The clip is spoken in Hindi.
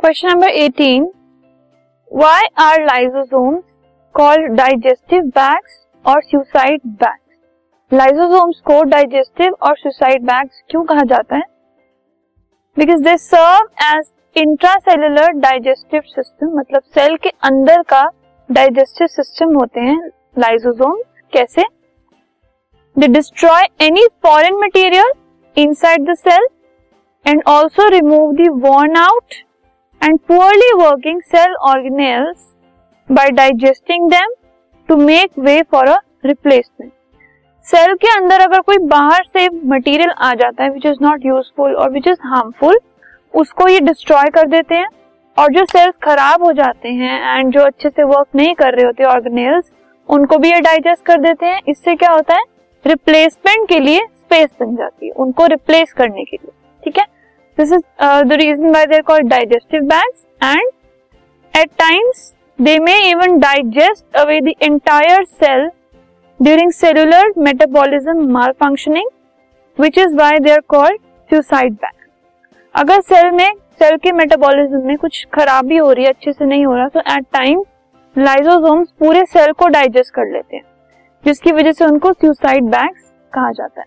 Question number 18 why are lysosomes called digestive bags और सुसाइड बैग्स लाइसोसोम्स को डाइजेस्टिव और सुसाइड बैग्स क्यों कहा जाता है? Because they serve as intracellular digestive system मतलब सेल के अंदर का डाइजेस्टिव सिस्टम होते हैं लाइसोसोम कैसे? They destroy any foreign material inside the cell and also remove the worn out and poorly working cell organelles by digesting them to make way for a replacement cell के अंदर अगर कोई बाहर से मटेरियल आ जाता है विच इज़ नॉट यूजफुल और विच इज़ हार्मफुल उसको ये डिस्ट्रॉय कर देते हैं और जो सेल्स खराब हो जाते हैं एंड जो अच्छे से वर्क नहीं कर रहे होते ऑर्गेनेल्स उनको भी ये डाइजेस्ट कर देते हैं। इससे क्या होता है? रिप्लेसमेंट के लिए स्पेस बन जाती है, उनको रिप्लेस करने के लिए। ठीक है? This is the reason by they're called digestive bags and at times they may even digest away the entire cell during cellular metabolism malfunctioning which is why they called suicide bag अगर सेल में सेल के मेटाबॉलिज्म में कुछ खराबी हो रही है, अच्छे से नहीं हो रहा तो एट टाइम लाइजोसोम्स पूरे सेल को डाइजेस्ट कर लेते हैं, जिसकी वजह से उनको सुसाइड बैग्स कहा जाता है।